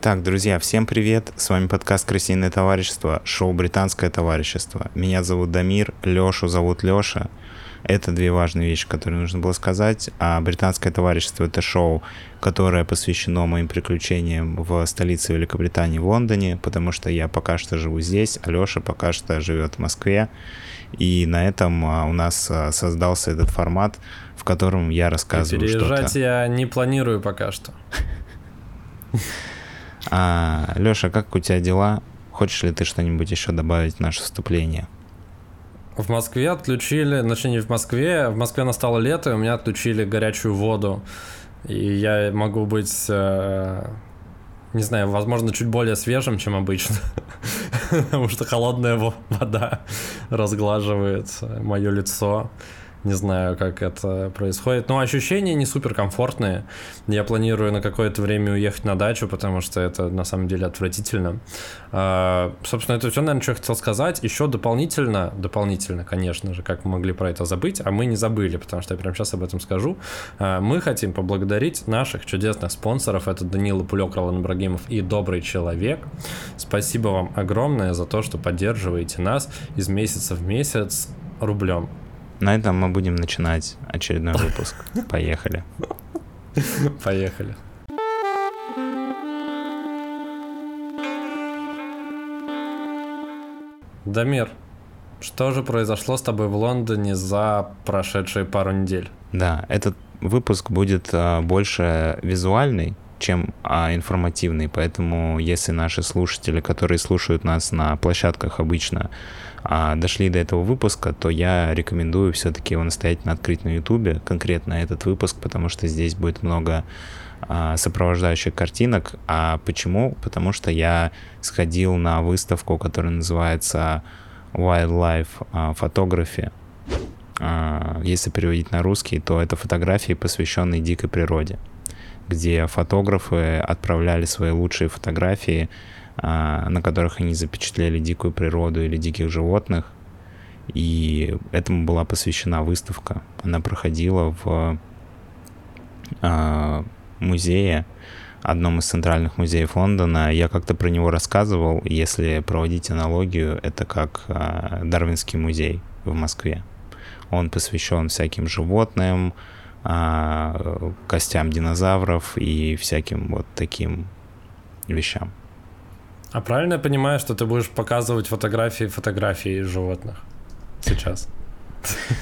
Итак, друзья, всем привет! С вами подкаст «Крысиное товарищество», шоу «Британское товарищество». Меня зовут Дамир, Лешу зовут Леша. Это две важные вещи, которые нужно было сказать. А «Британское товарищество» — это шоу, которое посвящено моим приключениям в столице Великобритании, в Лондоне, потому что я пока что живу здесь, а Леша пока что живет в Москве. И на этом а, у нас а, создался этот формат, в котором я рассказываю что-то. Переезжать я не планирую пока что. А, Леша, как у тебя дела? Хочешь ли ты что-нибудь еще добавить в наше вступление? В Москве отключили, значит, не в Москве, в Москве настало лето, и у меня отключили горячую воду. И я могу быть, э, не знаю, возможно, чуть более свежим, чем обычно. Потому что холодная вода разглаживает мое лицо. Не знаю, как это происходит. Но ощущения не супер комфортные. Я планирую на какое-то время уехать на дачу, потому что это на самом деле отвратительно. А, собственно, это все, наверное, что я хотел сказать. Еще дополнительно, дополнительно, конечно же, как мы могли про это забыть, а мы не забыли, потому что я прямо сейчас об этом скажу. А, мы хотим поблагодарить наших чудесных спонсоров. Это Данила Пулек, Ролан Ибрагимов и Добрый Человек. Спасибо вам огромное за то, что поддерживаете нас из месяца в месяц рублем. На этом мы будем начинать очередной выпуск. Поехали. Поехали. Дамир, что же произошло с тобой в Лондоне за прошедшие пару недель? Да, этот выпуск будет а, больше визуальный, чем а, информативный, поэтому если наши слушатели, которые слушают нас на площадках обычно, а, дошли до этого выпуска, то я рекомендую все-таки его настоятельно открыть на YouTube, конкретно этот выпуск, потому что здесь будет много а, сопровождающих картинок. А почему? Потому что я сходил на выставку, которая называется Wildlife Photography. А, если переводить на русский, то это фотографии, посвященные дикой природе, где фотографы отправляли свои лучшие фотографии а, на которых они запечатлели дикую природу или диких животных. И этому была посвящена выставка. Она проходила в а, музее, одном из центральных музеев Лондона. Я как-то про него рассказывал. Если проводить аналогию, это как а, Дарвинский музей в Москве. Он посвящен всяким животным, костям динозавров и всяким вот таким вещам. А правильно я понимаю, что ты будешь показывать фотографии фотографий животных сейчас?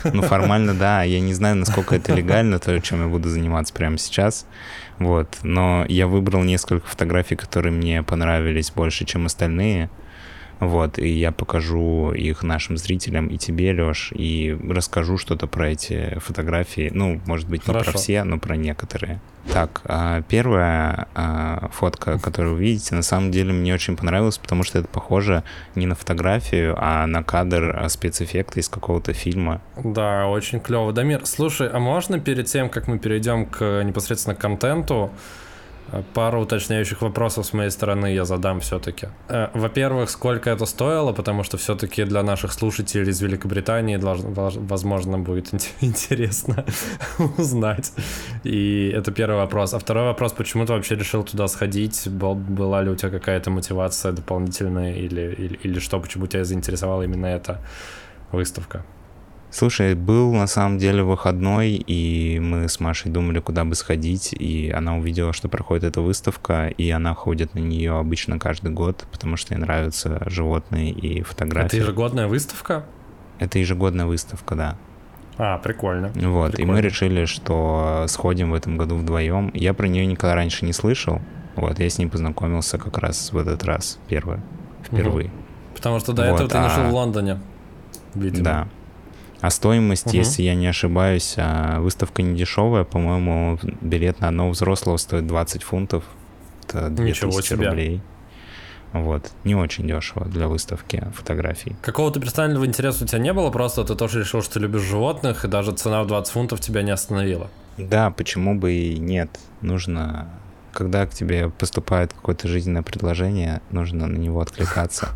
Ну, формально, да. Я не знаю, насколько это легально, то, чем я буду заниматься прямо сейчас. Вот. Но я выбрал несколько фотографий, которые мне понравились больше, чем остальные. Вот, и я покажу их нашим зрителям и тебе, Лёш, и расскажу что-то про эти фотографии. Ну, может быть, не Хорошо. про все, но про некоторые. Так, а, первая а, фотка, которую вы видите, на самом деле мне очень понравилась, потому что это похоже не на фотографию, а на кадр а, спецэффекта из какого-то фильма. Да, очень клево. Дамир, слушай, а можно перед тем, как мы перейдем к непосредственно контенту, Пару уточняющих вопросов с моей стороны я задам все-таки. Э, во-первых, сколько это стоило, потому что все-таки для наших слушателей из Великобритании должно, возможно будет интересно узнать. И это первый вопрос. А второй вопрос, почему ты вообще решил туда сходить? Был, была ли у тебя какая-то мотивация дополнительная или, или, или что, почему тебя заинтересовала именно эта выставка? Слушай, был на самом деле выходной, и мы с Машей думали, куда бы сходить, и она увидела, что проходит эта выставка, и она ходит на нее обычно каждый год, потому что ей нравятся животные и фотографии. Это ежегодная выставка? Это ежегодная выставка, да. А, прикольно. Вот, прикольно. и мы решили, что сходим в этом году вдвоем. Я про нее никогда раньше не слышал. Вот, я с ней познакомился как раз в этот раз, первый, впервые. Угу. Потому что до вот, этого ты а... не в Лондоне, видимо. Да, а стоимость, угу. если я не ошибаюсь, а, выставка не дешевая. По-моему, билет на одного взрослого стоит 20 фунтов. Это 2000 рублей. Вот. Не очень дешево для выставки фотографий. Какого-то персонального интереса у тебя не было? Просто ты тоже решил, что ты любишь животных, и даже цена в 20 фунтов тебя не остановила? Да, почему бы и нет. Нужно когда к тебе поступает какое-то жизненное предложение, нужно на него откликаться.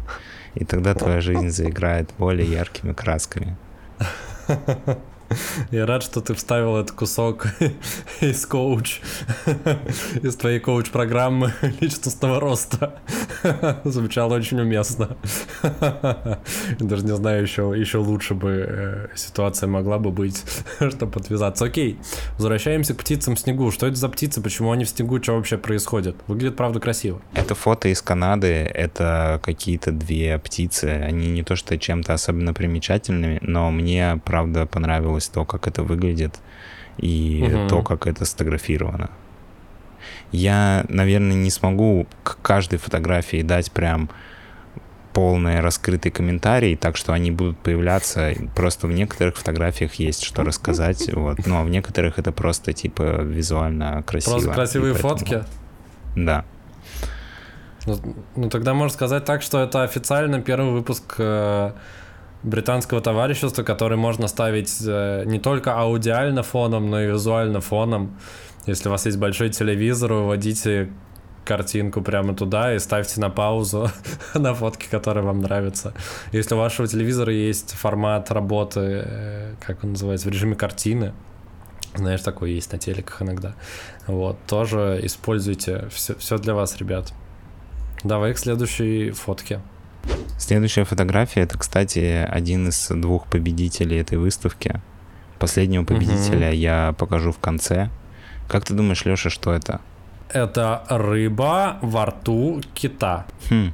И тогда твоя жизнь заиграет более яркими красками. Я рад, что ты вставил этот кусок из коуч, из твоей коуч-программы личностного роста. Звучало очень уместно. Даже не знаю, еще, еще лучше бы э, ситуация могла бы быть, чтобы отвязаться. Окей, возвращаемся к птицам в снегу. Что это за птицы? Почему они в снегу? Что вообще происходит? Выглядит, правда, красиво. Это фото из Канады. Это какие-то две птицы. Они не то что чем-то особенно примечательными, но мне, правда, понравилось то, как это выглядит и угу. то, как это сфотографировано. Я, наверное, не смогу к каждой фотографии дать прям полный раскрытый комментарий, так что они будут появляться. Просто в некоторых фотографиях есть что рассказать, вот. Ну, а в некоторых это просто, типа, визуально красиво. Просто красивые поэтому... фотки? Да. Ну, ну, тогда можно сказать так, что это официально первый выпуск э, британского товарищества, который можно ставить э, не только аудиально фоном, но и визуально фоном. Если у вас есть большой телевизор, выводите картинку прямо туда и ставьте на паузу на фотки, которые вам нравятся. Если у вашего телевизора есть формат работы, э, как он называется, в режиме картины, знаешь, такой есть на телеках иногда, вот, тоже используйте. Все, все для вас, ребят. Давай к следующей фотке. Следующая фотография это, кстати, один из двух победителей этой выставки. Последнего победителя угу. я покажу в конце. Как ты думаешь, Леша, что это? Это рыба во рту кита. Хм.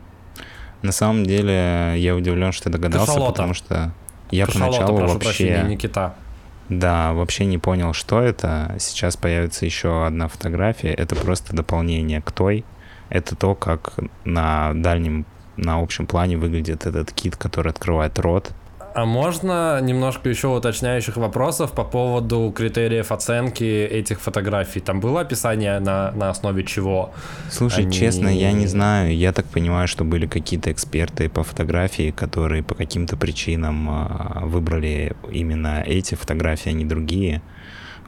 На самом деле я удивлен, что ты догадался, Кашалота. потому что я Кашалота, поначалу прошу вообще... Прощения, не кита. Да, вообще не понял, что это. Сейчас появится еще одна фотография. Это просто дополнение к той. Это то, как на дальнем на общем плане выглядит этот кит, который открывает рот. А можно немножко еще уточняющих вопросов по поводу критериев оценки этих фотографий? Там было описание на, на основе чего? Слушай, Они... честно, я не знаю. Я так понимаю, что были какие-то эксперты по фотографии, которые по каким-то причинам а, выбрали именно эти фотографии, а не другие.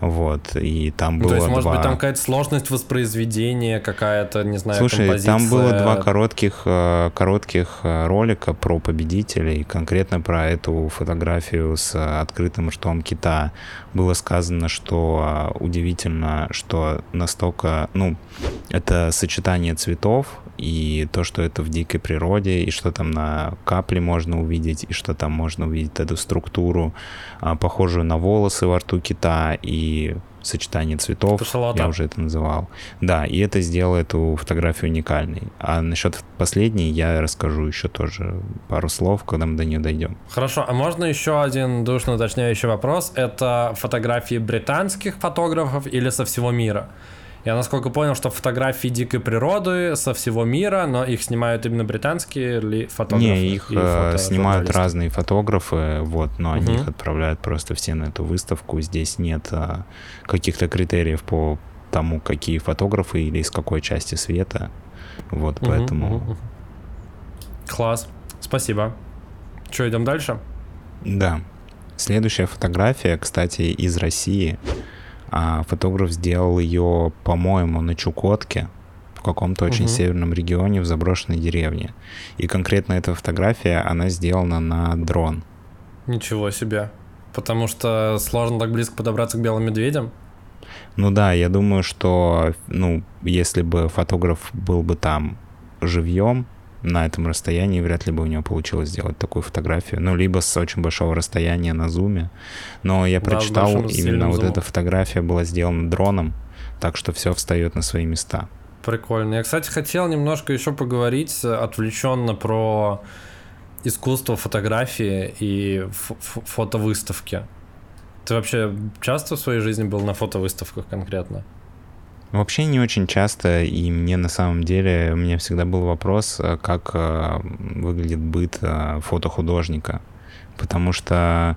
Вот, и там было То есть, два... может быть, там какая-то сложность воспроизведения, какая-то, не знаю, Слушай, композиция... там было два коротких, э, коротких э, ролика про победителей, конкретно про эту фотографию с открытым ртом кита. Было сказано, что э, удивительно, что настолько, ну, это сочетание цветов, и то, что это в дикой природе, и что там на капле можно увидеть, и что там можно увидеть эту структуру, а, похожую на волосы во рту кита, и сочетание цветов, я уже это называл. Да, и это сделало эту фотографию уникальной. А насчет последней я расскажу еще тоже пару слов, когда мы до нее дойдем. Хорошо, а можно еще один душно уточняющий вопрос? Это фотографии британских фотографов или со всего мира? Я насколько понял, что фотографии дикой природы со всего мира, но их снимают именно британские ли фотографы? Не, их фото снимают разные фотографы, вот, но угу. они их отправляют просто все на эту выставку. Здесь нет а, каких-то критериев по тому, какие фотографы или из какой части света. Вот, угу, поэтому... Угу. Класс, спасибо. Что, идем дальше? Да. Следующая фотография, кстати, из России. А фотограф сделал ее, по-моему, на Чукотке, в каком-то очень угу. северном регионе, в заброшенной деревне. И конкретно эта фотография, она сделана на дрон. Ничего себе. Потому что сложно так близко подобраться к белым медведям? Ну да, я думаю, что, ну, если бы фотограф был бы там живьем, на этом расстоянии вряд ли бы у него получилось сделать такую фотографию. Ну, либо с очень большого расстояния на зуме. Но я да, прочитал, именно вот эта фотография была сделана дроном, так что все встает на свои места. Прикольно. Я, кстати, хотел немножко еще поговорить отвлеченно про искусство фотографии и фотовыставки. Ты вообще часто в своей жизни был на фотовыставках конкретно? Вообще не очень часто, и мне на самом деле, у меня всегда был вопрос, э, как э, выглядит быт э, фотохудожника. Потому что,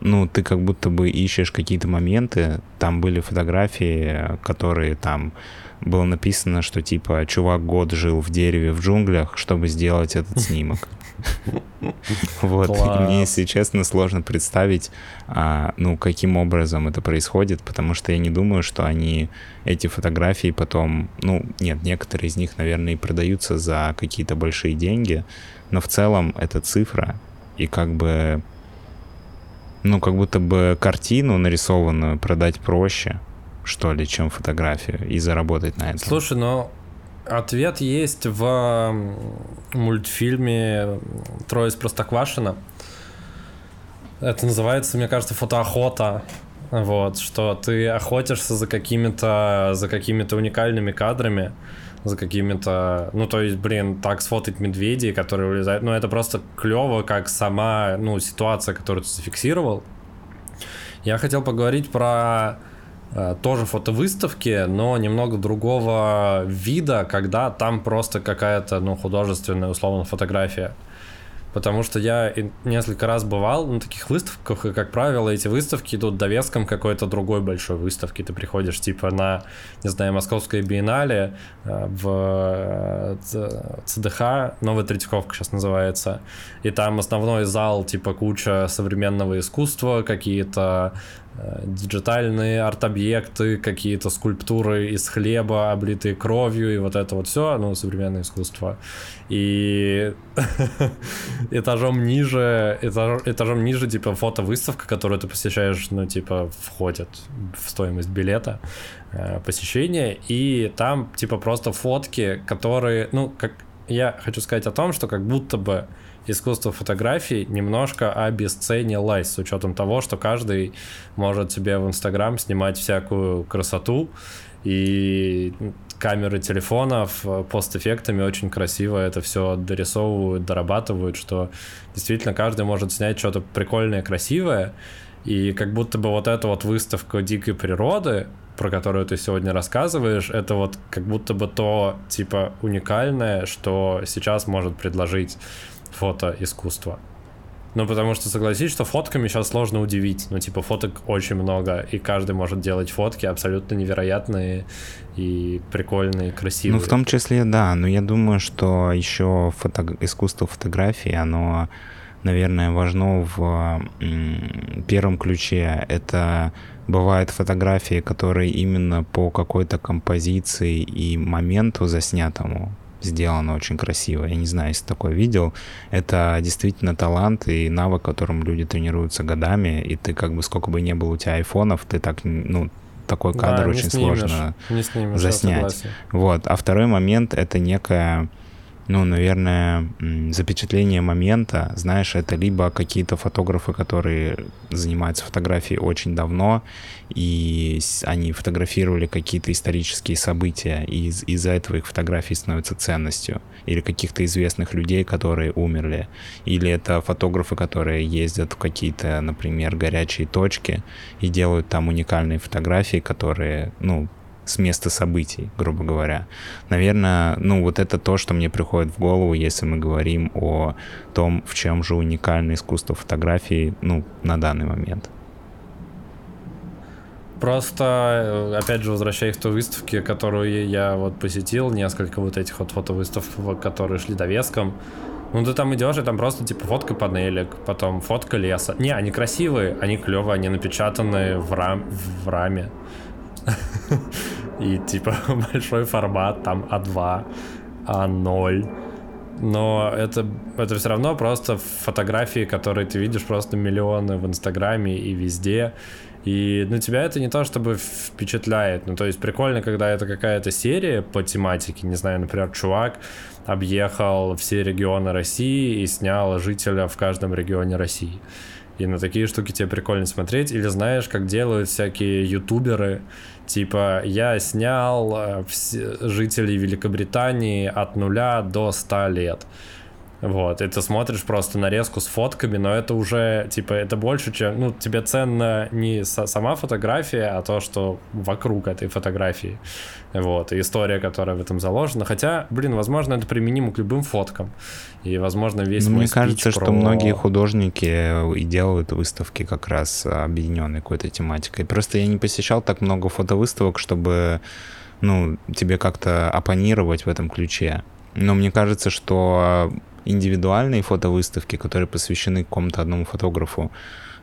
ну, ты как будто бы ищешь какие-то моменты, там были фотографии, которые там было написано, что типа чувак год жил в дереве в джунглях, чтобы сделать этот снимок. Вот, мне, если честно, сложно представить, а, ну, каким образом это происходит, потому что я не думаю, что они эти фотографии потом, ну, нет, некоторые из них, наверное, и продаются за какие-то большие деньги, но в целом это цифра, и как бы Ну, как будто бы картину нарисованную продать проще, что ли, чем фотографию, и заработать на этом. Слушай, но ответ есть в мультфильме «Трое из Простоквашино». Это называется, мне кажется, фотоохота. Вот, что ты охотишься за какими-то за какими-то уникальными кадрами, за какими-то, ну то есть, блин, так сфотать медведей, которые вылезают, ну это просто клево, как сама, ну ситуация, которую ты зафиксировал. Я хотел поговорить про тоже фотовыставки, но немного другого вида, когда там просто какая-то, ну, художественная, условно, фотография потому что я несколько раз бывал на таких выставках, и, как правило, эти выставки идут довеском какой-то другой большой выставки. Ты приходишь, типа, на, не знаю, Московское биеннале э, в э, ЦДХ, Новая Третьяковка сейчас называется, и там основной зал, типа, куча современного искусства, какие-то Э, диджитальные арт-объекты, какие-то скульптуры из хлеба, облитые кровью, и вот это вот все, ну, современное искусство. И этажом ниже, этаж, этажом ниже, типа, фотовыставка, которую ты посещаешь, ну, типа, входит в стоимость билета э, посещения, и там, типа, просто фотки, которые, ну, как я хочу сказать о том, что как будто бы искусство фотографии немножко обесценилось с учетом того, что каждый может себе в Инстаграм снимать всякую красоту. И камеры телефонов постэффектами очень красиво это все дорисовывают, дорабатывают, что действительно каждый может снять что-то прикольное, красивое, и как будто бы вот эта вот выставка дикой природы, про которую ты сегодня рассказываешь, это вот как будто бы то, типа, уникальное, что сейчас может предложить фотоискусства. Ну, потому что согласись, что фотками сейчас сложно удивить. Ну, типа, фоток очень много, и каждый может делать фотки абсолютно невероятные и прикольные, красивые. Ну, в том числе, да. Но я думаю, что еще фото... искусство фотографии, оно, наверное, важно в первом ключе. Это бывают фотографии, которые именно по какой-то композиции и моменту заснятому сделано очень красиво. Я не знаю, если такое видел. Это действительно талант и навык, которым люди тренируются годами, и ты как бы сколько бы не было у тебя айфонов, ты так, ну, такой кадр да, очень снимешь, сложно не снимешь, заснять. Вот. А второй момент — это некая ну, наверное, запечатление момента, знаешь, это либо какие-то фотографы, которые занимаются фотографией очень давно, и они фотографировали какие-то исторические события, и из- из-за этого их фотографии становятся ценностью, или каких-то известных людей, которые умерли, или это фотографы, которые ездят в какие-то, например, горячие точки и делают там уникальные фотографии, которые, ну, с места событий, грубо говоря. Наверное, ну вот это то, что мне приходит в голову, если мы говорим о том, в чем же уникальное искусство фотографии, ну, на данный момент. Просто, э, опять же, возвращаясь к той выставке, которую я вот посетил, несколько вот этих вот фотовыставок, которые шли довеском, ну, ты там идешь, и там просто, типа, фотка панелек, потом фотка леса. Не, они красивые, они клевые, они напечатаны в, рам в раме. И типа большой формат, там А2, А0. Но это, это все равно просто фотографии, которые ты видишь просто миллионы в Инстаграме и везде. И ну, тебя это не то чтобы впечатляет. Ну, то есть прикольно, когда это какая-то серия по тематике. Не знаю, например, чувак объехал все регионы России и снял жителя в каждом регионе России. И на такие штуки тебе прикольно смотреть. Или знаешь, как делают всякие ютуберы, Типа, я снял э, жителей Великобритании от нуля до 100 лет. Вот, и ты смотришь просто нарезку с фотками, но это уже, типа, это больше, чем, ну, тебе ценно не сама фотография, а то, что вокруг этой фотографии. Вот, и история, которая в этом заложена. Хотя, блин, возможно, это применимо к любым фоткам. И, возможно, весь ну, мой Мне кажется, про... что многие художники и делают выставки как раз объединенной какой-то тематикой. Просто я не посещал так много фотовыставок, чтобы, ну, тебе как-то оппонировать в этом ключе. Но мне кажется, что индивидуальные фотовыставки, которые посвящены какому-то одному фотографу,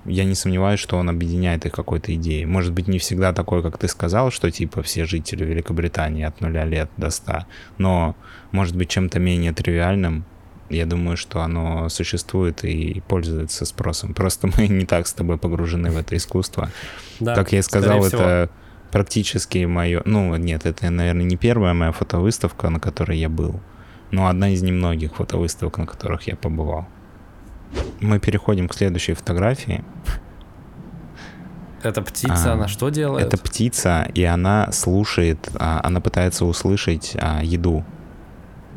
я не сомневаюсь, что он объединяет их какой-то идеей. Может быть, не всегда такой, как ты сказал, что типа все жители Великобритании от нуля лет до ста, но может быть чем-то менее тривиальным, Я думаю, что оно существует и пользуется спросом. Просто мы не так с тобой погружены в это искусство. Да, как я и сказал, это практически мое... Ну, нет, это, наверное, не первая моя фотовыставка, на которой я был, но одна из немногих фотовыставок, на которых я побывал. Мы переходим к следующей фотографии. Это птица, А, она что делает? Это птица, и она слушает, а, она пытается услышать а, еду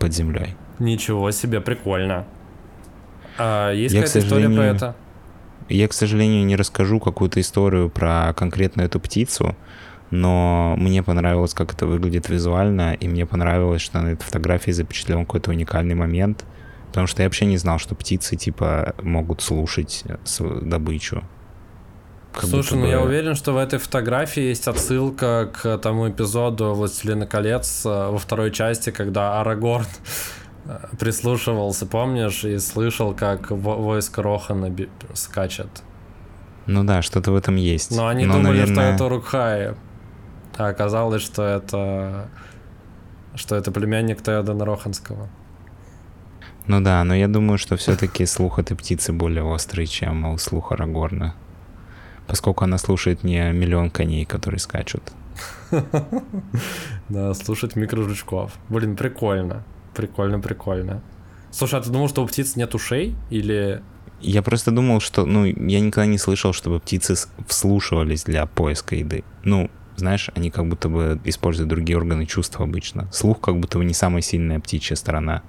под землей. Ничего себе, прикольно. А есть Я, какая-то история про это? Я, к сожалению, не расскажу какую-то историю про конкретно эту птицу, но мне понравилось, как это выглядит визуально, и мне понравилось, что на этой фотографии запечатлен какой-то уникальный момент, потому что я вообще не знал, что птицы, типа, могут слушать свою добычу. Как Слушай, ну я бы- уверен, что в этой фотографии есть отсылка к тому эпизоду «Властелина колец» э, во второй части, когда Арагорн э, прислушивался, помнишь, и слышал, как во- войско Рохана скачет. Ну да, что-то в этом есть. Но они Но, думали, что наверное, это Рукхай. А оказалось, что это что это племянник Теодена Роханского. Ну да, но я думаю, что все-таки слух этой птицы более острый, чем у слуха Арагорна. Поскольку она слушает не миллион коней, которые скачут. Да, слушать микрожучков. Блин, прикольно. Прикольно, прикольно. Слушай, а ты думал, что у птиц нет ушей? Или... Я просто думал, что, ну, я никогда не слышал, чтобы птицы вслушивались для поиска еды. Ну, знаешь, они как будто бы используют другие органы чувств обычно. Слух как будто бы не самая сильная птичья сторона.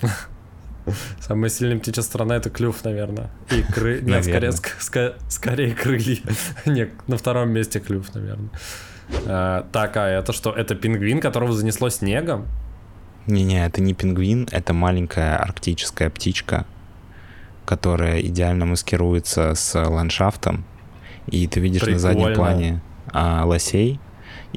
Самая сильная птичья сторона — это клюв, наверное. И кры... Нет, скорее, ск- скорее крылья. Нет, на втором месте клюв, наверное. А, так, а это что? Это пингвин, которого занесло снегом? Не-не, это не пингвин, это маленькая арктическая птичка, которая идеально маскируется с ландшафтом. И ты видишь на заднем Прикольно. плане а, лосей.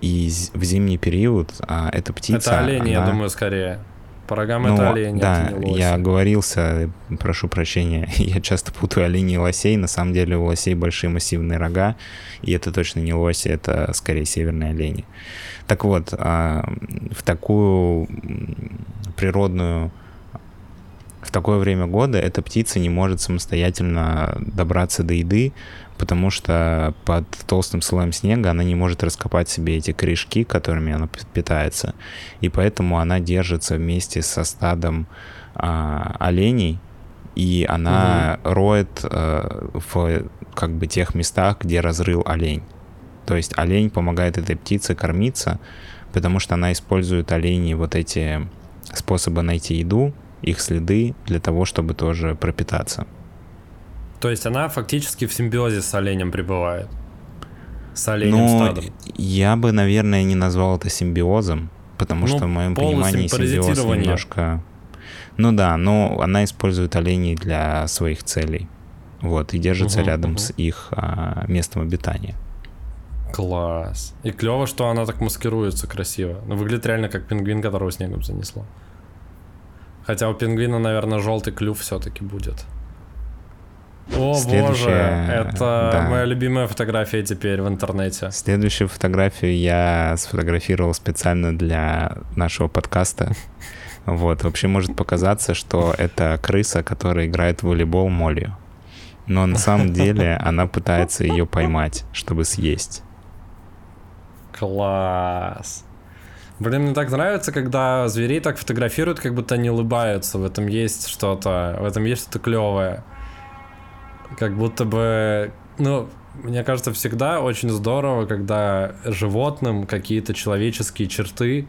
И в зимний период а, эта птица... это олени, я она- думаю, скорее. По рогам Ну, это олени, да, это не лоси. я оговорился, прошу прощения, я часто путаю оленей и лосей, на самом деле у лосей большие массивные рога, и это точно не лоси, это скорее северные олени. Так вот, а, в такую природную в такое время года эта птица не может самостоятельно добраться до еды, потому что под толстым слоем снега она не может раскопать себе эти корешки, которыми она питается. И поэтому она держится вместе со стадом а, оленей, и она роет э, в как бы тех местах, где разрыл олень. То есть олень помогает этой птице кормиться, потому что она использует оленей вот эти способы найти еду, их следы для того, чтобы тоже пропитаться. То есть она фактически в симбиозе с оленем пребывает. С оленем Но стадом. я бы, наверное, не назвал это симбиозом, потому Ну, что в моем понимании симбиоз немножко... Ну да, но она использует оленей для своих целей. Вот, и держится Мгм, рядом мгм. с их а, местом обитания. Класс. И клево, что она так маскируется красиво. Ну, выглядит реально как пингвин, которого снегом занесло. Хотя у пингвина, наверное, желтый клюв все-таки будет. О боже, Следующая, это да. моя любимая фотография теперь в интернете. Следующую фотографию я сфотографировал специально для нашего подкаста. Вот, вообще может показаться, что это крыса, которая играет в волейбол молью. Но на самом деле она пытается ее поймать, чтобы съесть. Класс. Блин, мне так нравится, когда зверей так фотографируют, как будто они улыбаются. В этом есть что-то, в этом есть что-то клевое. Как будто бы, ну, мне кажется, всегда очень здорово, когда животным какие-то человеческие черты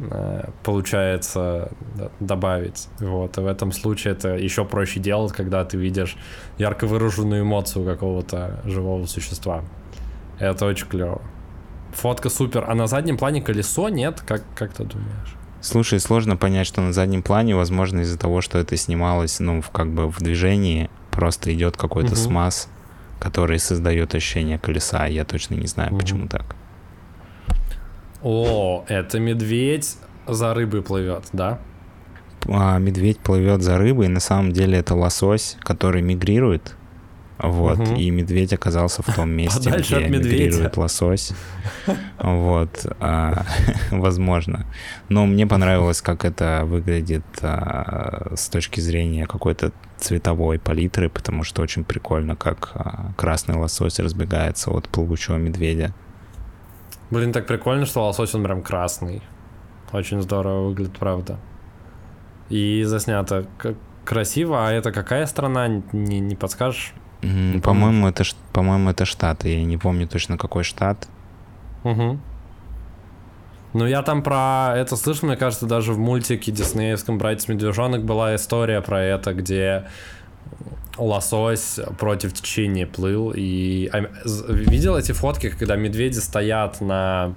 э, получается добавить. Вот. И в этом случае это еще проще делать, когда ты видишь ярко выраженную эмоцию какого-то живого существа. Это очень клево. Фотка супер. А на заднем плане колесо нет? Как, как ты думаешь? Слушай, сложно понять, что на заднем плане, возможно, из-за того, что это снималось, ну, в, как бы в движении, просто идет какой-то Мгм. смаз, который создает ощущение колеса. Я точно не знаю, Мгм. почему так. О, это медведь за рыбой плывет, да? А, медведь плывет за рыбой, на самом деле это лосось, который мигрирует. Вот, угу. и медведь оказался в том месте, где мигрирует лосось. Вот, а, возможно. Но мне понравилось, как это выглядит а, с точки зрения какой-то цветовой палитры, потому что очень прикольно, как а, красный лосось разбегается от плавучего медведя. Блин, так прикольно, что лосось, он прям красный. Очень здорово выглядит, правда. И заснято красиво, а это какая страна, не, не подскажешь? Mm, по-моему, это, по-моему, это штаты. Я не помню точно, какой штат. Угу. Ну, я там про это слышал, мне кажется, даже в мультике диснеевском «Братец Медвежонок» была история про это, где лосось против течения плыл. И а, видел эти фотки, когда медведи стоят на...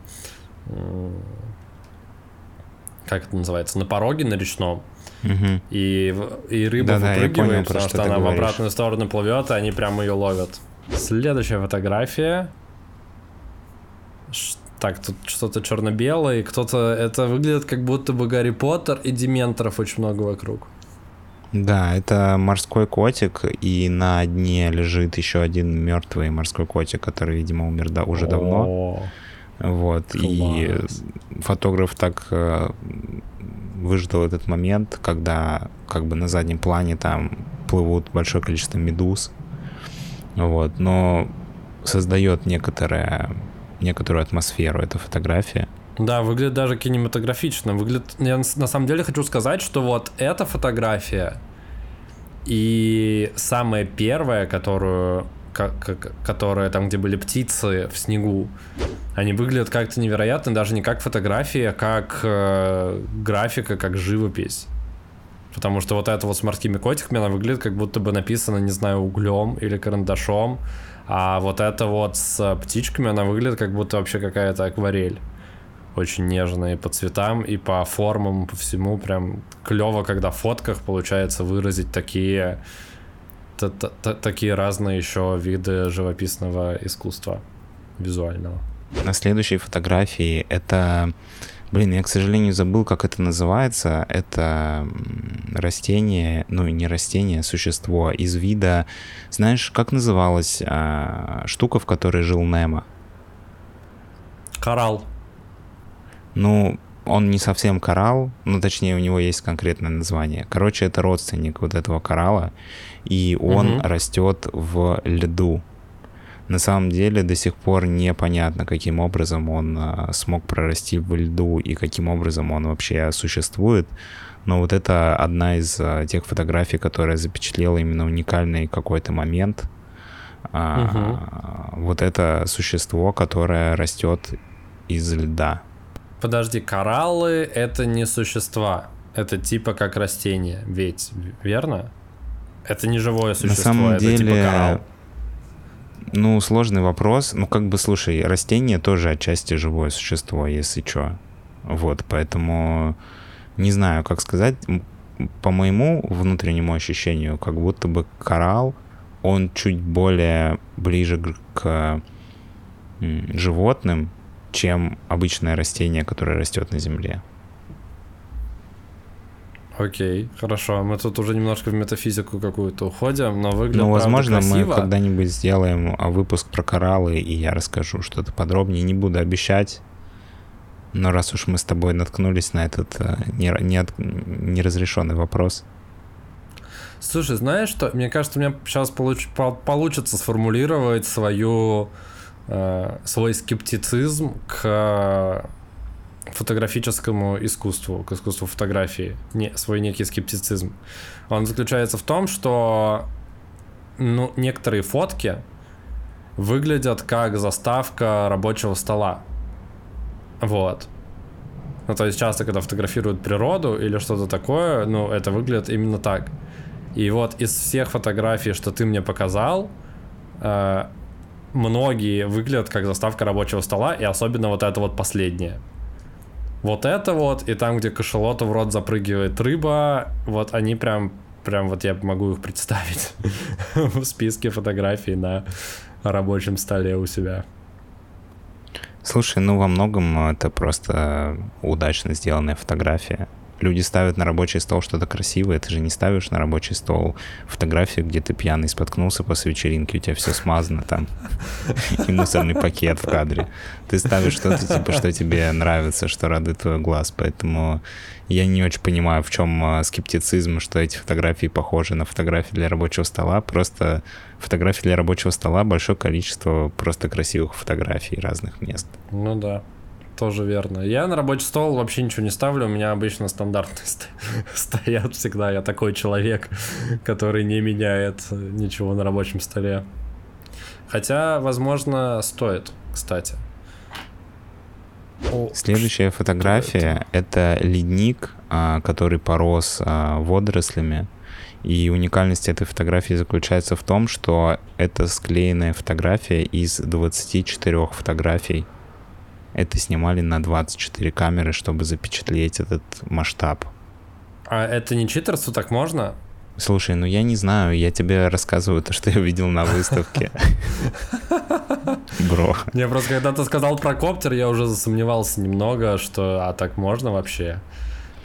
Как это называется? На пороге на речном. Угу. И, и рыба да, выпрыгивает, да, понял, потому что, что она говоришь. в обратную сторону плывет, и они прямо ее ловят. Следующая фотография. Так, тут что-то черно-белое, кто-то... Это выглядит как будто бы Гарри Поттер и Дементоров очень много вокруг. Да, это морской котик, и на дне лежит еще один мертвый морской котик, который, видимо, умер да, уже давно. Вот, Класс. и фотограф так э, выждал этот момент, когда как бы на заднем плане там плывут большое количество медуз, вот, но создает некоторое, некоторую атмосферу эта фотография. Да, выглядит даже кинематографично. Выглядит... Я на самом деле хочу сказать, что вот эта фотография и самая первая, которую которая там, где были птицы в снегу, они выглядят как-то невероятно, даже не как фотографии, а как э, графика, как живопись. Потому что вот это вот с морскими котиками, она выглядит как будто бы написано, не знаю, углем или карандашом. А вот это вот с птичками, она выглядит как будто вообще какая-то акварель. Очень нежная и по цветам, и по формам, по всему. Прям клево, когда в фотках получается выразить такие такие разные еще виды живописного искусства визуального. На следующей фотографии это... Блин, я, к сожалению, забыл, как это называется. Это растение, ну, не растение, а существо из вида... Знаешь, как называлась а, штука, в которой жил Немо? Коралл. Ну, он не совсем коралл, ну, точнее, у него есть конкретное название. Короче, это родственник вот этого коралла, и он угу. растет в льду. На самом деле до сих пор непонятно, каким образом он а, смог прорасти в льду и каким образом он вообще существует. Но вот это одна из а, тех фотографий, которая запечатлела именно уникальный какой-то момент. Угу. Вот это существо, которое растет из льда. Подожди, кораллы это не существа. Это типа как растение, ведь, верно? Это не живое существо, На самом это типа деле, типа коралл. Ну, сложный вопрос. Ну, как бы, слушай, растение тоже отчасти живое существо, если что. Вот, поэтому не знаю, как сказать. По моему внутреннему ощущению, как будто бы коралл, он чуть более ближе к животным, чем обычное растение, которое растет на Земле. Окей, хорошо. Мы тут уже немножко в метафизику какую-то уходим, но выглядит Ну, возможно, мы когда-нибудь сделаем а, выпуск про кораллы, и я расскажу что-то подробнее. Не буду обещать, но раз уж мы с тобой наткнулись на этот э, неразрешенный вопрос. Слушай, знаешь что? Мне кажется, у меня сейчас получ, получится сформулировать свою, э, свой скептицизм к фотографическому искусству, к искусству фотографии, не, свой некий скептицизм. Он заключается в том, что ну, некоторые фотки выглядят как заставка рабочего стола. Вот. Ну, то есть часто, когда фотографируют природу или что-то такое, ну, это выглядит именно так. И вот из всех фотографий, что ты мне показал, э, многие выглядят как заставка рабочего стола, и особенно вот это вот последнее вот это вот, и там, где кашалота в рот запрыгивает рыба, вот они прям, прям вот я могу их представить в списке фотографий на рабочем столе у себя. Слушай, ну во многом это просто удачно сделанная фотография. Люди ставят на рабочий стол что-то красивое, ты же не ставишь на рабочий стол фотографию, где ты пьяный споткнулся после вечеринки, у тебя все смазано там, и мусорный пакет в кадре. Ты ставишь что-то, типа, что тебе нравится, что радует твой глаз, поэтому я не очень понимаю, в чем а, скептицизм, что эти фотографии похожи на фотографии для рабочего стола, просто фотографии для рабочего стола большое количество просто красивых фотографий разных мест. Ну да тоже верно. Я на рабочий стол вообще ничего не ставлю, у меня обычно стандартные стоят всегда. Я такой человек, который не меняет ничего на рабочем столе. Хотя, возможно, стоит, кстати. О, Следующая фотография это? это ледник, а, который порос а, водорослями. И уникальность этой фотографии заключается в том, что это склеенная фотография из 24 фотографий это снимали на 24 камеры, чтобы запечатлеть этот масштаб. А это не читерство, так можно? Слушай, ну я не знаю, я тебе рассказываю то, что я видел на выставке. Бро. Не, просто когда ты сказал про коптер, я уже засомневался немного, что а так можно вообще?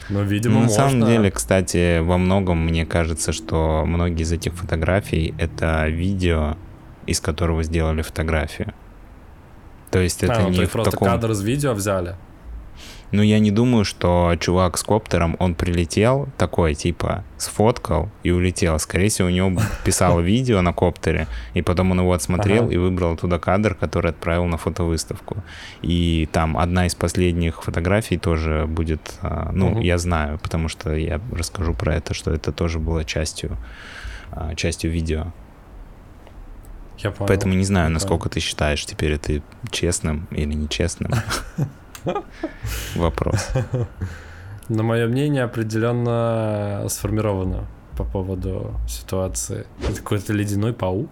Ну, видимо, На можно. самом деле, кстати, во многом мне кажется, что многие из этих фотографий — это видео, из которого сделали фотографию. То есть это а, ну, не есть просто таком... кадр из видео взяли? Ну, я не думаю, что чувак с коптером, он прилетел такой, типа, сфоткал и улетел. Скорее всего, у него писало видео на коптере, и потом он его отсмотрел ага. и выбрал туда кадр, который отправил на фотовыставку. И там одна из последних фотографий тоже будет, а, ну, угу. я знаю, потому что я расскажу про это, что это тоже было частью, а, частью видео. Я понял. Поэтому не знаю, насколько ты считаешь теперь это честным или нечестным. Вопрос. Но мое мнение определенно сформировано по поводу ситуации. Это какой-то ледяной паук?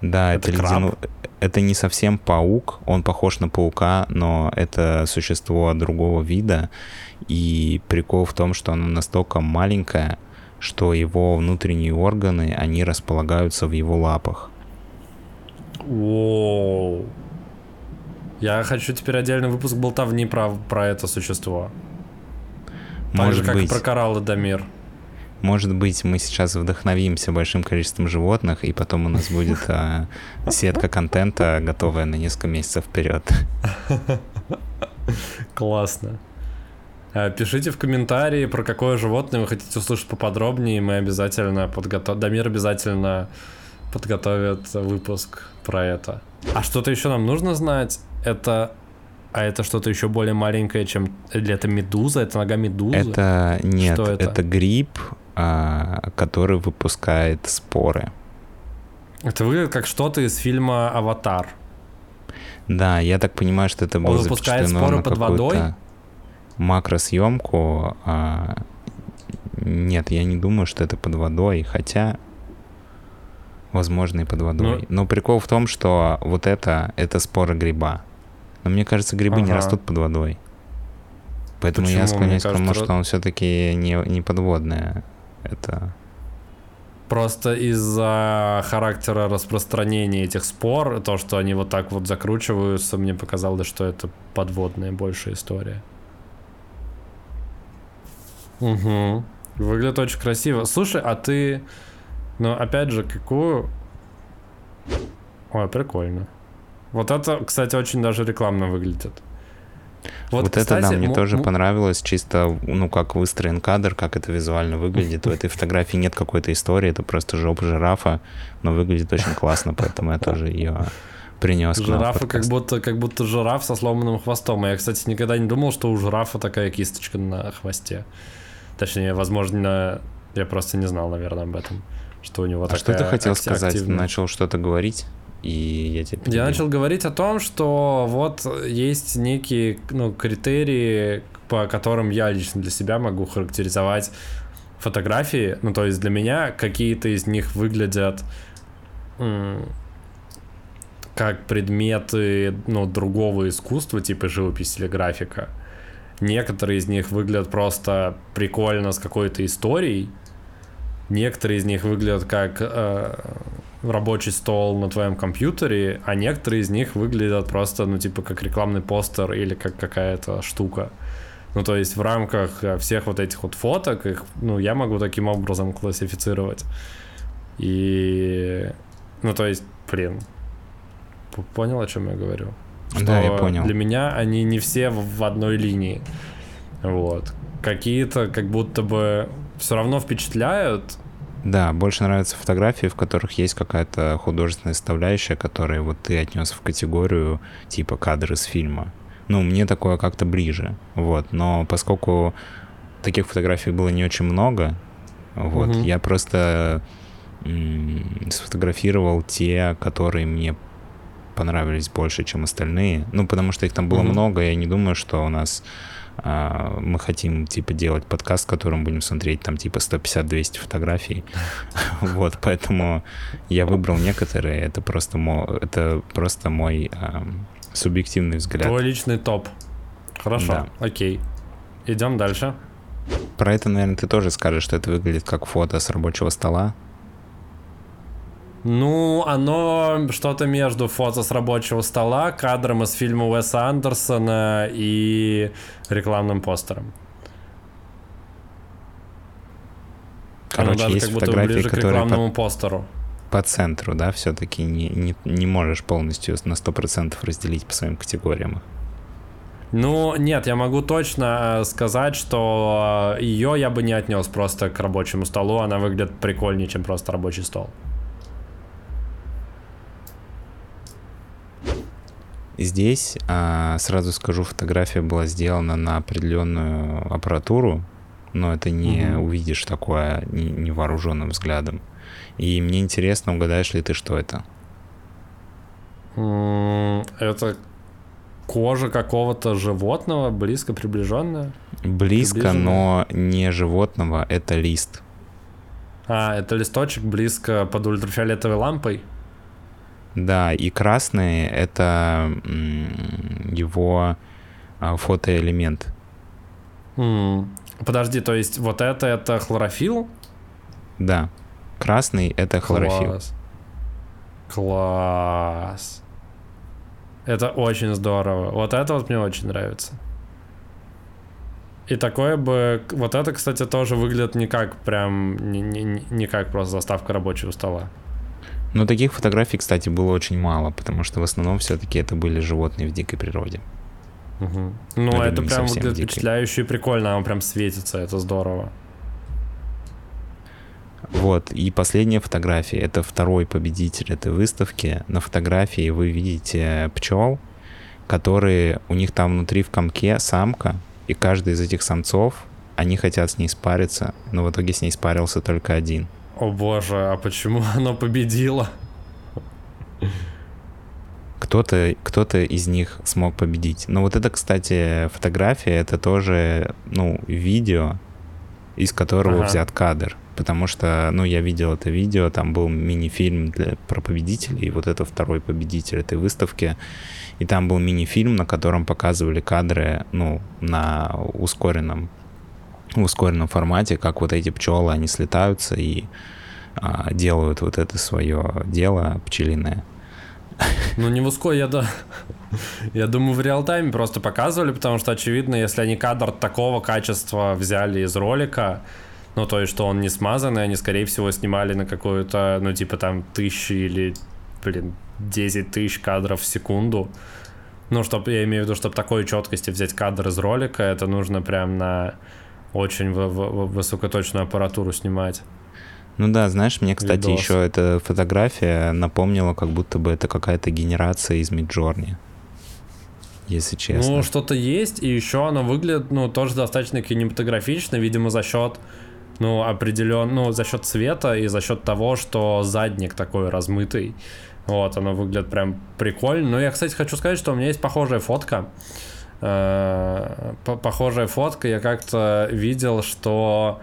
Да, это, это ледяной... Это не совсем паук, он похож на паука, но это существо другого вида. И прикол в том, что оно настолько маленькое, что его внутренние органы, они располагаются в его лапах. Воу. Я хочу теперь отдельный выпуск болтовни про, про это существо. Так Может же, как быть. и про кораллы Дамир. Может быть, мы сейчас вдохновимся большим количеством животных, и потом у нас будет а, сетка контента, готовая на несколько месяцев вперед. Классно. А, пишите в комментарии, про какое животное вы хотите услышать поподробнее, и мы обязательно подготовим. Дамир обязательно подготовит выпуск про это. А что-то еще нам нужно знать? Это а это что-то еще более маленькое, чем... Или это медуза? Это нога медузы? Это... Нет, что это? это гриб, а, который выпускает споры. Это выглядит как что-то из фильма «Аватар». Да, я так понимаю, что это было Он выпускает споры под водой? макросъемку. А... Нет, я не думаю, что это под водой, хотя возможно, и под водой. Ну, Но прикол в том, что вот это, это споры гриба. Но мне кажется, грибы ага. не растут под водой. Поэтому Почему? я склоняюсь к тому, что он все-таки не, не подводное. Это... Просто из-за характера распространения этих спор, то, что они вот так вот закручиваются, мне показалось, что это подводная большая история. Угу. Выглядит очень красиво. Слушай, а ты но опять же, какую... Ой, прикольно. Вот это, кстати, очень даже рекламно выглядит. Вот, вот кстати, это, да, мне тоже понравилось, чисто, ну, как выстроен кадр, как это визуально выглядит. В этой фотографии нет какой-то истории, это просто жопа жирафа, но выглядит очень классно, поэтому я тоже ее принес. Жирафа как будто, как будто жираф со сломанным хвостом. А я, кстати, никогда не думал, что у жирафа такая кисточка на хвосте. Точнее, возможно, я просто не знал, наверное, об этом что у него а такая что ты хотел сказать? Активная. Начал что-то говорить? И я тебе Я начал говорить о том, что вот есть некие ну, критерии, по которым я лично для себя могу характеризовать фотографии. Ну, то есть для меня какие-то из них выглядят как предметы ну, другого искусства, типа живопись или графика. Некоторые из них выглядят просто прикольно с какой-то историей, Некоторые из них выглядят как э, рабочий стол на твоем компьютере, а некоторые из них выглядят просто, ну, типа, как рекламный постер или как какая-то штука. Ну, то есть в рамках э, всех вот этих вот фоток, их, ну, я могу таким образом классифицировать. И, ну, то есть, блин, понял, о чем я говорю? Что да, я понял. Для меня они не все в одной линии. Вот. Какие-то как будто бы все равно впечатляют. Да, больше нравятся фотографии, в которых есть какая-то художественная составляющая, которую вот ты отнес в категорию типа кадры с фильма. Ну, мне такое как-то ближе, вот. Но поскольку таких фотографий было не очень много, вот, угу. я просто сфотографировал те, которые мне понравились больше, чем остальные. Ну, потому что их там было mm-hmm. много, я не думаю, что у нас мы хотим, типа, делать подкаст, в котором будем смотреть там, типа, 150-200 фотографий. Вот, поэтому я выбрал некоторые, это просто, мой, это просто мой а, субъективный взгляд. Твой личный топ. Хорошо, окей. Идем дальше. Про это, наверное, ты тоже скажешь, что это выглядит как фото с рабочего стола. Ну, оно что-то между фото с рабочего стола, кадром из фильма Уэса Андерсона и рекламным постером. Короче, оно даже есть как будто ближе к рекламному по, постеру. По центру, да, все-таки не, не, не можешь полностью на 100% разделить по своим категориям. Ну, нет, я могу точно э, сказать, что э, ее я бы не отнес просто к рабочему столу. Она выглядит прикольнее, чем просто рабочий стол. Здесь, а, сразу скажу, фотография была сделана на определенную аппаратуру, но это не угу. увидишь такое невооруженным взглядом. И мне интересно, угадаешь ли ты, что это? Это кожа какого-то животного, близко приближенная? Близко, но не животного, это лист. А, это листочек близко под ультрафиолетовой лампой? Да, и красный — это его а, фотоэлемент. Mm. Подожди, то есть вот это — это хлорофилл? Да. Красный — это хлорофилл. Класс. Класс. Это очень здорово. Вот это вот мне очень нравится. И такое бы... Вот это, кстати, тоже выглядит не как прям... Не, не, не как просто заставка рабочего стола. Но таких фотографий, кстати, было очень мало, потому что в основном все-таки это были животные в дикой природе. Угу. Ну, Или это прям выглядит впечатляюще и прикольно, оно прям светится, это здорово. Вот, и последняя фотография, это второй победитель этой выставки. На фотографии вы видите пчел, которые, у них там внутри в комке самка, и каждый из этих самцов, они хотят с ней спариться, но в итоге с ней спарился только один. О боже, а почему оно победило? Кто-то кто из них смог победить. Но вот это, кстати, фотография, это тоже, ну, видео, из которого ага. взят кадр. Потому что, ну, я видел это видео, там был мини-фильм для, про победителей, и вот это второй победитель этой выставки. И там был мини-фильм, на котором показывали кадры, ну, на ускоренном в ускоренном формате, как вот эти пчелы, они слетаются и а, делают вот это свое дело пчелиное. Ну, не в ускор, я, да, я думаю, в реал-тайме просто показывали, потому что, очевидно, если они кадр такого качества взяли из ролика, ну, то есть, что он не смазанный, они, скорее всего, снимали на какую-то, ну, типа, там, тысячи или, блин, 10 тысяч кадров в секунду. Ну, чтобы, я имею в виду, чтобы такой четкости взять кадр из ролика, это нужно прям на очень высокоточную аппаратуру снимать. Ну да, знаешь, мне, кстати, Видос. еще эта фотография напомнила, как будто бы это какая-то генерация из Миджорни. Если честно. Ну, что-то есть, и еще оно выглядит, ну, тоже достаточно кинематографично, видимо, за счет, ну, определен, ну, за счет цвета и за счет того, что задник такой размытый. Вот, оно выглядит прям прикольно. Но я, кстати, хочу сказать, что у меня есть похожая фотка. Э, похожая фотка. Я как-то видел, что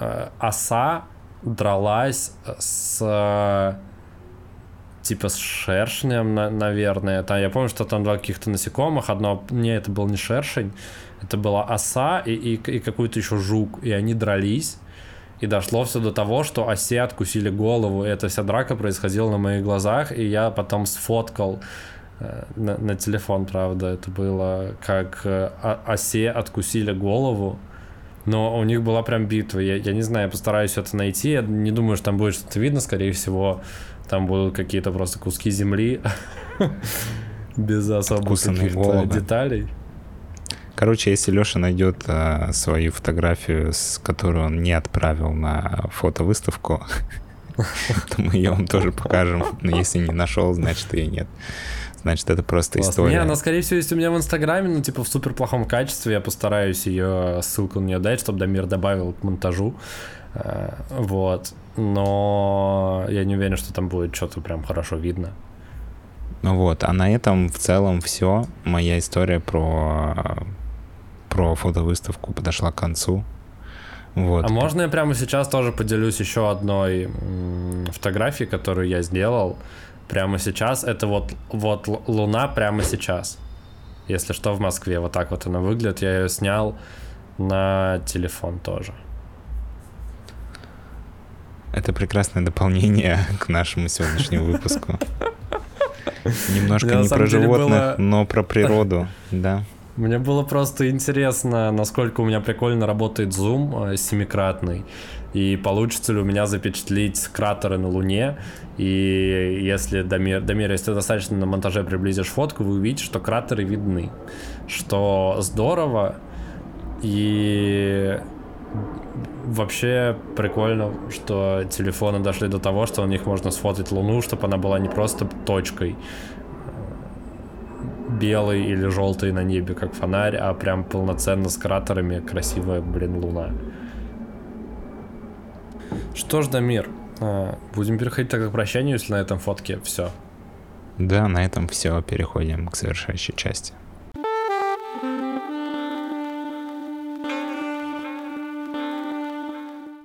э, оса дралась с типа с шершнем, наверное. Там, я помню, что там два каких-то насекомых. Одно, не, это был не шершень, это была оса и, и, и какой-то еще жук. И они дрались. И дошло все до того, что осе откусили голову. И эта вся драка происходила на моих глазах. И я потом сфоткал на, на телефон, правда, это было как э, осе откусили голову, но у них была прям битва. Я, я не знаю, я постараюсь это найти. Я не думаю, что там будет что-то видно, скорее всего, там будут какие-то просто куски земли без особых деталей. Короче, если Леша найдет а, свою фотографию, с которую он не отправил на фотовыставку, то мы ее вам тоже покажем. Но если не нашел, значит ее нет. Значит, это просто Класс. история. Не, она, скорее всего, есть у меня в Инстаграме, ну, типа, в супер плохом качестве. Я постараюсь ее, ссылку на нее дать, чтобы Дамир добавил к монтажу. Э, вот. Но я не уверен, что там будет что-то прям хорошо видно. Ну вот, а на этом в целом все. Моя история про, про фотовыставку подошла к концу. Вот. А можно я прямо сейчас тоже поделюсь еще одной фотографией, которую я сделал прямо сейчас? Это вот, вот Луна прямо сейчас. Если что, в Москве. Вот так вот она выглядит. Я ее снял на телефон тоже. Это прекрасное дополнение к нашему сегодняшнему выпуску. Немножко не про животных, но про природу, да. Мне было просто интересно, насколько у меня прикольно работает зум э, семикратный, и получится ли у меня запечатлить кратеры на Луне, и если, Дамир, Дамир, если ты достаточно на монтаже приблизишь фотку, вы увидите, что кратеры видны, что здорово, и вообще прикольно, что телефоны дошли до того, что у них можно сфотать Луну, чтобы она была не просто точкой белой или желтой на небе, как фонарь, а прям полноценно с кратерами красивая, блин, Луна. Что ж, Дамир, э, будем переходить так к прощанию, если на этом фотке все. Да, на этом все. Переходим к завершающей части.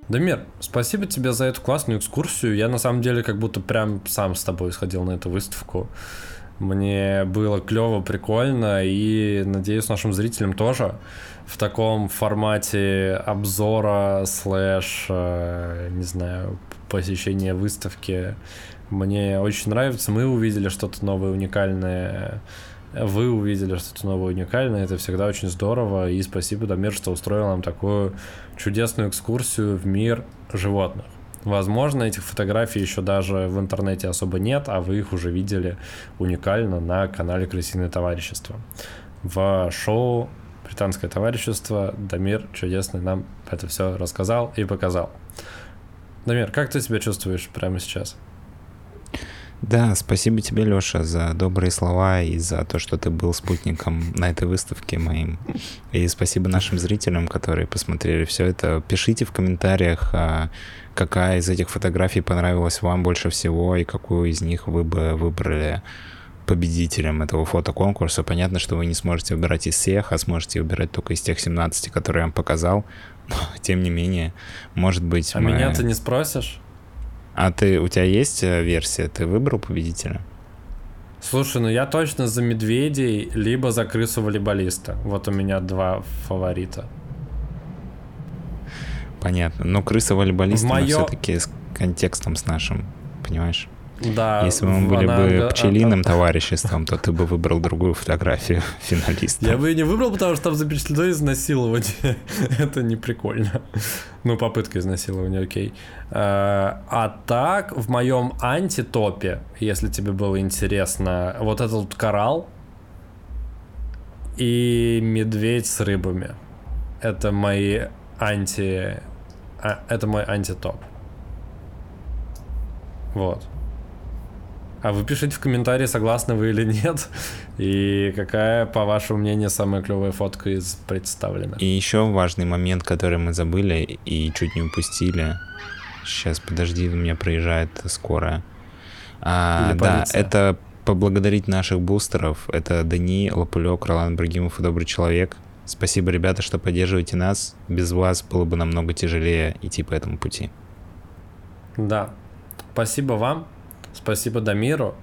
Дамир, спасибо тебе за эту классную экскурсию. Я на самом деле как будто прям сам с тобой сходил на эту выставку. Мне было клево, прикольно, и надеюсь, нашим зрителям тоже в таком формате обзора слэш, э, не знаю, посещения выставки. Мне очень нравится. Мы увидели что-то новое, уникальное вы увидели что-то новое, уникальное, это всегда очень здорово, и спасибо, Дамир, что устроил нам такую чудесную экскурсию в мир животных. Возможно, этих фотографий еще даже в интернете особо нет, а вы их уже видели уникально на канале Крысиное товарищество. В шоу Британское товарищество Дамир чудесный нам это все рассказал и показал. Дамир, как ты себя чувствуешь прямо сейчас? Да, спасибо тебе, Леша, за добрые слова и за то, что ты был спутником на этой выставке моим. И спасибо нашим зрителям, которые посмотрели все это. Пишите в комментариях, а, какая из этих фотографий понравилась вам больше всего и какую из них вы бы выбрали победителем этого фотоконкурса. Понятно, что вы не сможете выбирать из всех, а сможете выбирать только из тех 17, которые я вам показал. Но, тем не менее, может быть... А мы... меня ты не спросишь? А ты, у тебя есть э, версия? Ты выбрал победителя? Слушай, ну я точно за медведей, либо за крысу волейболиста. Вот у меня два фаворита. Понятно. Но крыса волейболиста Моё... все-таки с контекстом с нашим, понимаешь? Да. Если бы мы были она... бы пчелиным товариществом, то ты бы выбрал другую фотографию финалиста. Я бы ее не выбрал, потому что там запечатлено изнасилование. Это не прикольно. Ну, попытка изнасилования, окей. А, а так, в моем антитопе, если тебе было интересно, вот этот коралл и медведь с рыбами. Это мои анти... А, это мой антитоп. Вот. А вы пишите в комментарии, согласны вы или нет. И какая, по вашему мнению, самая клевая фотка из представленных. И еще важный момент, который мы забыли и чуть не упустили. Сейчас, подожди, у меня проезжает скорая. А, да, это поблагодарить наших бустеров. Это Дани, Лопулек, Ролан Брагимов и Добрый Человек. Спасибо, ребята, что поддерживаете нас. Без вас было бы намного тяжелее идти по этому пути. Да. Спасибо вам. Спасибо Дамиру.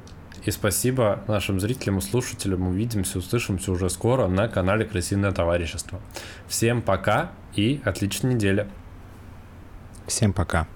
И спасибо нашим зрителям и слушателям. Увидимся, услышимся уже скоро на канале Крысиное товарищество. Всем пока и отличной недели. Всем пока.